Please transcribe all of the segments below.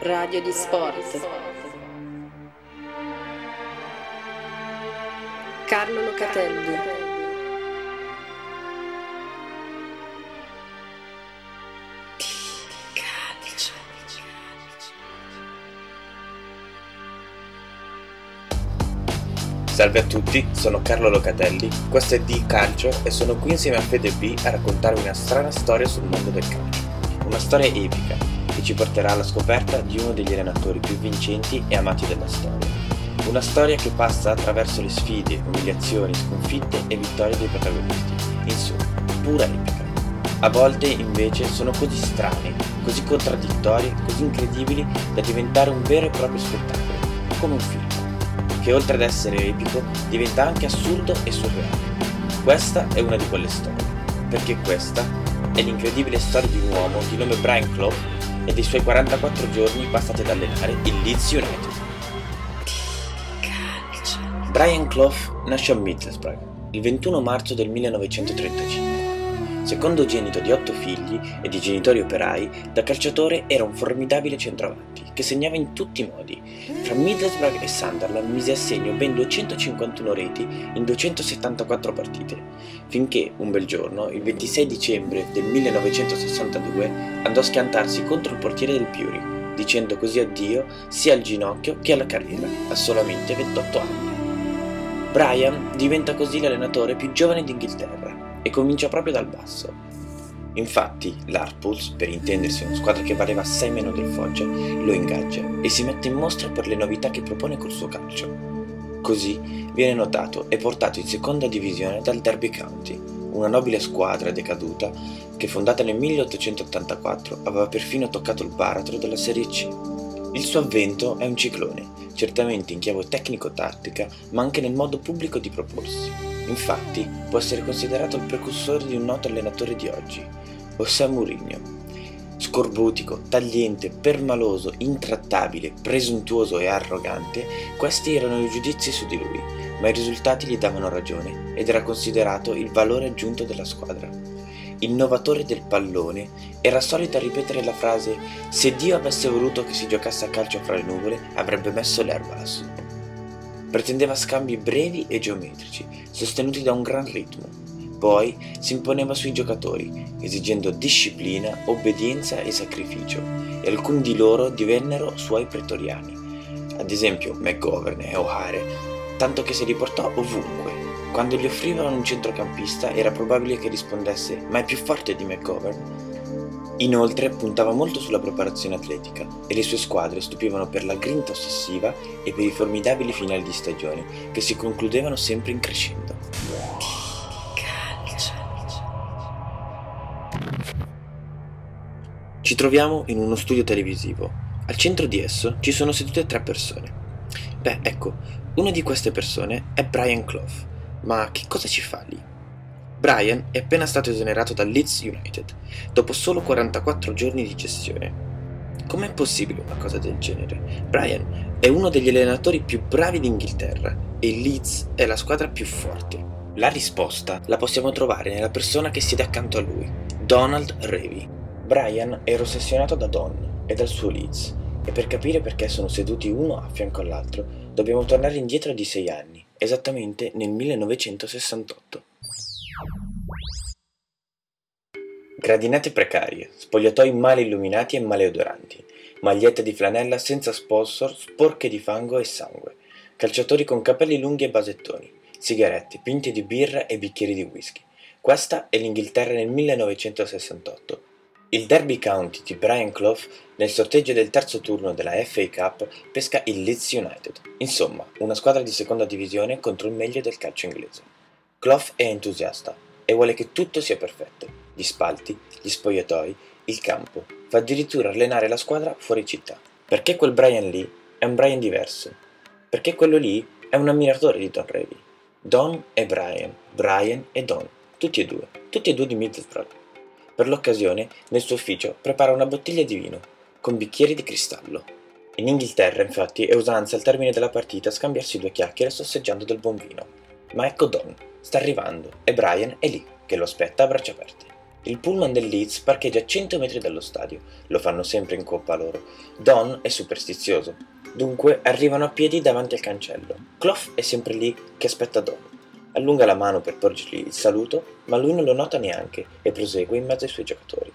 Radio di Sport. Carlo Locatelli. Salve a tutti, sono Carlo Locatelli, questo è Di Calcio e sono qui insieme a Fede B a raccontarvi una strana storia sul mondo del calcio. Una storia epica che ci porterà alla scoperta di uno degli allenatori più vincenti e amati della storia. Una storia che passa attraverso le sfide, umiliazioni, sconfitte e vittorie dei protagonisti. Insomma, pura epica. A volte invece sono così strane, così contraddittorie, così incredibili da diventare un vero e proprio spettacolo, come un film che oltre ad essere epico diventa anche assurdo e surreale. Questa è una di quelle storie, perché questa è l'incredibile storia di un uomo di nome Brian Clough e dei suoi 44 giorni passati ad allenare il Leeds United. Brian Clough nasce a Middlesbrough il 21 marzo del 1935. Secondogenito di otto figli e di genitori operai, da calciatore era un formidabile centravanti che segnava in tutti i modi. Fra Middlesbrough e Sunderland mise a segno ben 251 reti in 274 partite, finché un bel giorno, il 26 dicembre del 1962, andò a schiantarsi contro il portiere del Piuri, dicendo così addio sia al ginocchio che alla carriera, a solamente 28 anni. Brian diventa così l'allenatore più giovane d'Inghilterra e comincia proprio dal basso. Infatti, l'Arpulse, per intendersi una squadra che valeva assai meno del Foggia, lo ingaggia e si mette in mostra per le novità che propone col suo calcio. Così viene notato e portato in seconda divisione dal Derby County, una nobile squadra decaduta che fondata nel 1884 aveva perfino toccato il baratro della Serie C. Il suo avvento è un ciclone, certamente in chiave tecnico-tattica, ma anche nel modo pubblico di proporsi. Infatti, può essere considerato il precursore di un noto allenatore di oggi, José Mourinho. Scorbutico, tagliente, permaloso, intrattabile, presuntuoso e arrogante, questi erano i giudizi su di lui, ma i risultati gli davano ragione ed era considerato il valore aggiunto della squadra innovatore del pallone, era solito ripetere la frase se Dio avesse voluto che si giocasse a calcio fra le nuvole avrebbe messo l'erba lassù. Pretendeva scambi brevi e geometrici, sostenuti da un gran ritmo. Poi si imponeva sui giocatori, esigendo disciplina, obbedienza e sacrificio, e alcuni di loro divennero suoi pretoriani. Ad esempio McGovern e O'Hare, tanto che se li portò ovunque, quando gli offrivano un centrocampista era probabile che rispondesse ma è più forte di McGovern. Inoltre puntava molto sulla preparazione atletica e le sue squadre stupivano per la grinta ossessiva e per i formidabili finali di stagione che si concludevano sempre in crescendo. Ci troviamo in uno studio televisivo. Al centro di esso ci sono sedute tre persone. Beh, ecco, una di queste persone è Brian Clough, ma che cosa ci fa lì? Brian è appena stato esonerato dal Leeds United, dopo solo 44 giorni di gestione. Com'è possibile una cosa del genere? Brian è uno degli allenatori più bravi d'Inghilterra e Leeds è la squadra più forte. La risposta la possiamo trovare nella persona che siede accanto a lui, Donald Revy. Brian era ossessionato da Don e dal suo Leeds, e per capire perché sono seduti uno a fianco all'altro dobbiamo tornare indietro di sei anni esattamente nel 1968. Gradinate precarie, spogliatoi male illuminati e maleodoranti, magliette di flanella senza sponsor, sporche di fango e sangue, calciatori con capelli lunghi e basettoni, sigarette, pinte di birra e bicchieri di whisky. Questa è l'Inghilterra nel 1968 il Derby County di Brian Clough nel sorteggio del terzo turno della FA Cup pesca il Leeds United, insomma una squadra di seconda divisione contro il meglio del calcio inglese. Clough è entusiasta e vuole che tutto sia perfetto, gli spalti, gli spogliatoi, il campo, fa addirittura allenare la squadra fuori città. Perché quel Brian lì è un Brian diverso? Perché quello lì è un ammiratore di Don Revy. Don e Brian, Brian e Don, tutti e due, tutti e due di Middlesbrough. Per l'occasione, nel suo ufficio prepara una bottiglia di vino, con bicchieri di cristallo. In Inghilterra, infatti, è usanza al termine della partita scambiarsi due chiacchiere sosseggiando del buon vino. Ma ecco Don, sta arrivando, e Brian è lì, che lo aspetta a braccia aperte. Il pullman del Leeds parcheggia a 100 metri dallo stadio, lo fanno sempre in coppa loro. Don è superstizioso, dunque arrivano a piedi davanti al cancello. Clough è sempre lì che aspetta Don. Allunga la mano per porgergli il saluto, ma lui non lo nota neanche e prosegue in mezzo ai suoi giocatori.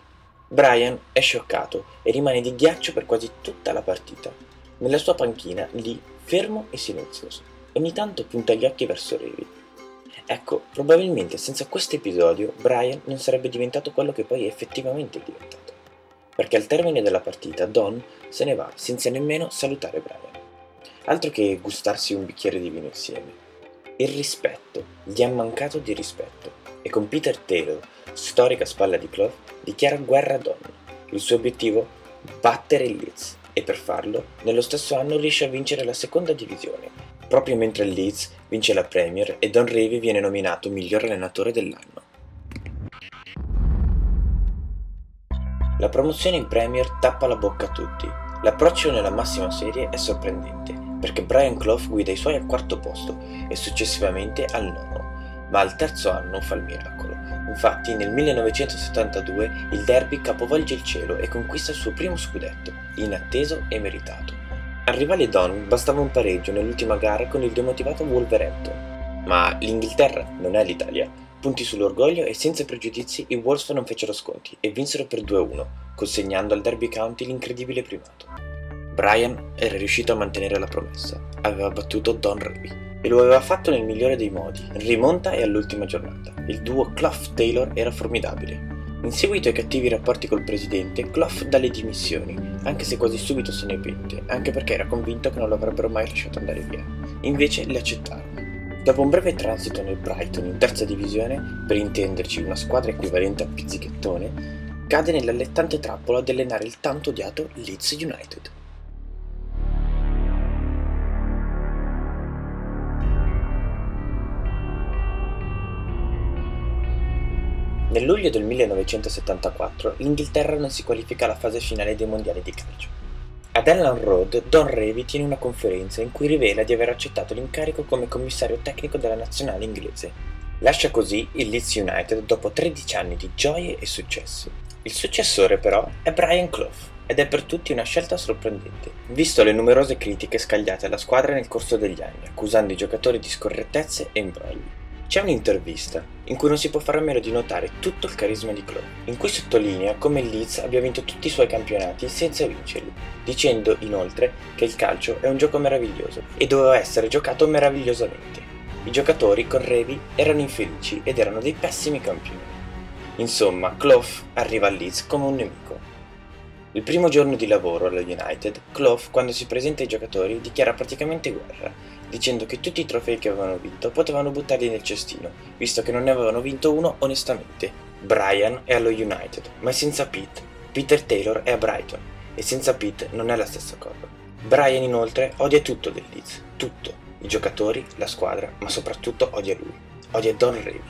Brian è scioccato e rimane di ghiaccio per quasi tutta la partita. Nella sua panchina, lì, fermo e silenzioso. Ogni tanto punta gli occhi verso Revi. Ecco, probabilmente senza questo episodio Brian non sarebbe diventato quello che poi effettivamente è diventato. Perché al termine della partita Don se ne va senza nemmeno salutare Brian. Altro che gustarsi un bicchiere di vino insieme. Il rispetto, gli ha mancato di rispetto e con Peter Taylor, storica spalla di Clough, dichiara guerra a Don. Il suo obiettivo? Battere il Leeds e per farlo, nello stesso anno riesce a vincere la seconda divisione, proprio mentre il Leeds vince la Premier e Don Revy viene nominato miglior allenatore dell'anno. La promozione in Premier tappa la bocca a tutti. L'approccio nella massima serie è sorprendente, perché Brian Clough guida i suoi al quarto posto e successivamente al nono, ma al terzo anno fa il miracolo. Infatti nel 1972 il derby capovolge il cielo e conquista il suo primo scudetto, inatteso e meritato. Al rivale Don bastava un pareggio nell'ultima gara con il demotivato Wolverhampton. Ma l'Inghilterra non è l'Italia. Punti sull'orgoglio e senza pregiudizi i Wolves non fecero sconti e vinsero per 2-1, consegnando al Derby County l'incredibile primato. Brian era riuscito a mantenere la promessa, aveva battuto Don Revy e lo aveva fatto nel migliore dei modi, in rimonta e all'ultima giornata. Il duo Clough-Taylor era formidabile. In seguito ai cattivi rapporti col presidente, Clough dà le dimissioni, anche se quasi subito se ne pente, anche perché era convinto che non lo avrebbero mai lasciato andare via. Invece le accettarono. Dopo un breve transito nel Brighton in terza divisione, per intenderci una squadra equivalente a pizzichettone, cade nell'allettante trappola di allenare il tanto odiato Leeds United. Nel luglio del 1974 l'Inghilterra non si qualifica alla fase finale dei mondiali di calcio. Ad Ellen Road, Don Revy tiene una conferenza in cui rivela di aver accettato l'incarico come commissario tecnico della nazionale inglese. Lascia così il Leeds United dopo 13 anni di gioie e successo. Il successore però è Brian Clough ed è per tutti una scelta sorprendente, visto le numerose critiche scagliate alla squadra nel corso degli anni, accusando i giocatori di scorrettezze e imbrogli. C'è un'intervista in cui non si può fare a meno di notare tutto il carisma di Chloe, in cui sottolinea come il Leeds abbia vinto tutti i suoi campionati senza vincerli, dicendo inoltre che il calcio è un gioco meraviglioso e doveva essere giocato meravigliosamente. I giocatori con Revi erano infelici ed erano dei pessimi campioni. Insomma, Clough arriva al Leeds come un nemico. Il primo giorno di lavoro allo United, Clough, quando si presenta ai giocatori, dichiara praticamente guerra dicendo che tutti i trofei che avevano vinto potevano buttarli nel cestino, visto che non ne avevano vinto uno onestamente. Brian è allo United, ma è senza Pete. Peter Taylor è a Brighton, e senza Pete non è la stessa cosa. Brian inoltre odia tutto del Leeds, tutto, i giocatori, la squadra, ma soprattutto odia lui. Odia Don Revy.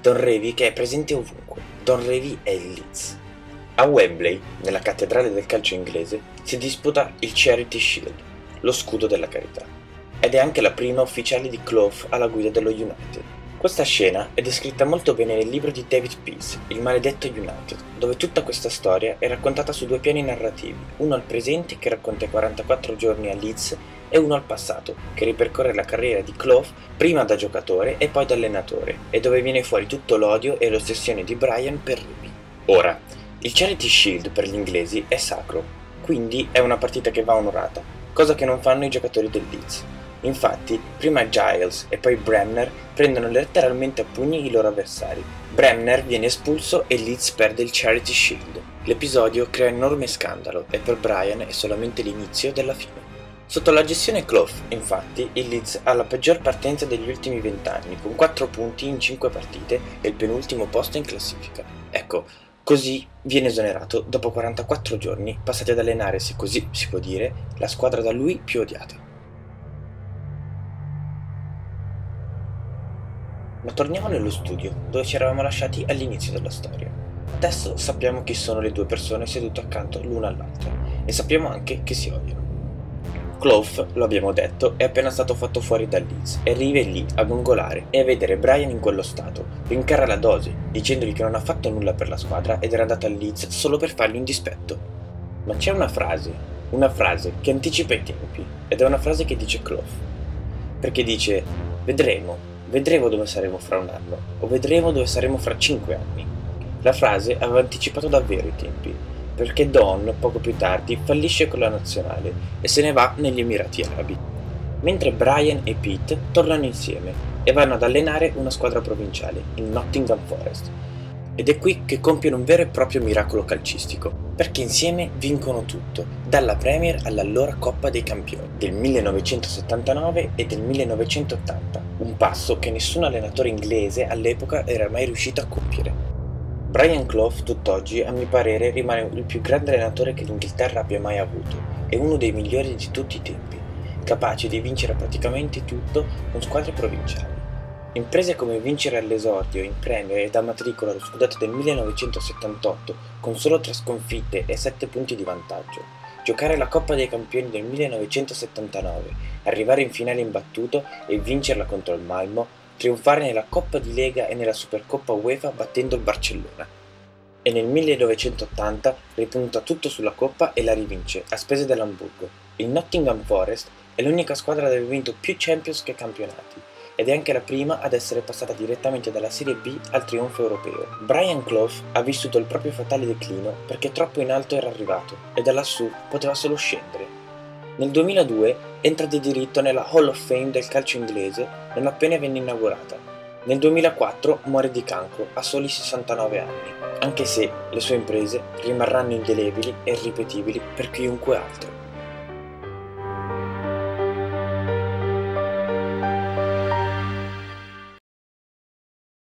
Don Revy che è presente ovunque. Don Revy è il Leeds. A Wembley, nella cattedrale del calcio inglese, si disputa il Charity Shield, lo scudo della carità ed è anche la prima ufficiale di Clough alla guida dello United. Questa scena è descritta molto bene nel libro di David Peace, Il maledetto United, dove tutta questa storia è raccontata su due piani narrativi, uno al presente che racconta i 44 giorni a Leeds e uno al passato, che ripercorre la carriera di Clough prima da giocatore e poi da allenatore, e dove viene fuori tutto l'odio e l'ossessione di Brian per Ruby. Ora, il Charity Shield per gli inglesi è sacro, quindi è una partita che va onorata, cosa che non fanno i giocatori del Leeds. Infatti, prima Giles e poi Bremner prendono letteralmente a pugni i loro avversari. Bremner viene espulso e Leeds perde il Charity Shield. L'episodio crea enorme scandalo e per Brian è solamente l'inizio della fine. Sotto la gestione Clough, infatti, il Leeds ha la peggior partenza degli ultimi vent'anni, con 4 punti in 5 partite e il penultimo posto in classifica. Ecco, così viene esonerato dopo 44 giorni passati ad allenare, se così si può dire, la squadra da lui più odiata. Ma torniamo nello studio, dove ci eravamo lasciati all'inizio della storia. Adesso sappiamo chi sono le due persone sedute accanto l'una all'altra e sappiamo anche che si odiano. Clough, lo abbiamo detto, è appena stato fatto fuori da Leeds e arriva lì a gongolare e a vedere Brian in quello stato. Rincara la dose, dicendogli che non ha fatto nulla per la squadra ed era andato a Leeds solo per fargli un dispetto. Ma c'è una frase, una frase che anticipa i tempi ed è una frase che dice Clough. Perché dice: Vedremo, vedremo dove saremo fra un anno o vedremo dove saremo fra cinque anni. La frase aveva anticipato davvero i tempi perché Don, poco più tardi, fallisce con la nazionale e se ne va negli Emirati Arabi, mentre Brian e Pete tornano insieme e vanno ad allenare una squadra provinciale, il Nottingham Forest. Ed è qui che compiono un vero e proprio miracolo calcistico, perché insieme vincono tutto, dalla Premier all'allora Coppa dei Campioni del 1979 e del 1980, un passo che nessun allenatore inglese all'epoca era mai riuscito a compiere. Brian Clough tutt'oggi a mio parere rimane il più grande allenatore che l'Inghilterra abbia mai avuto e uno dei migliori di tutti i tempi, capace di vincere praticamente tutto con squadre provinciali. Imprese come vincere all'esordio in Premier ed a matricola lo scudetto del 1978 con solo tre sconfitte e sette punti di vantaggio, giocare la Coppa dei Campioni del 1979, arrivare in finale imbattuto e vincerla contro il Malmo trionfare nella Coppa di Lega e nella Supercoppa UEFA battendo il Barcellona. E nel 1980 ripunta tutto sulla Coppa e la rivince, a spese dell'Hamburgo. Il Nottingham Forest è l'unica squadra ad aver vinto più Champions che campionati, ed è anche la prima ad essere passata direttamente dalla Serie B al trionfo europeo. Brian Clough ha vissuto il proprio fatale declino perché troppo in alto era arrivato e da lassù poteva solo scendere. Nel 2002 entra di diritto nella Hall of Fame del calcio inglese non appena venne inaugurata. Nel 2004 muore di cancro a soli 69 anni, anche se le sue imprese rimarranno indelebili e irripetibili per chiunque altro.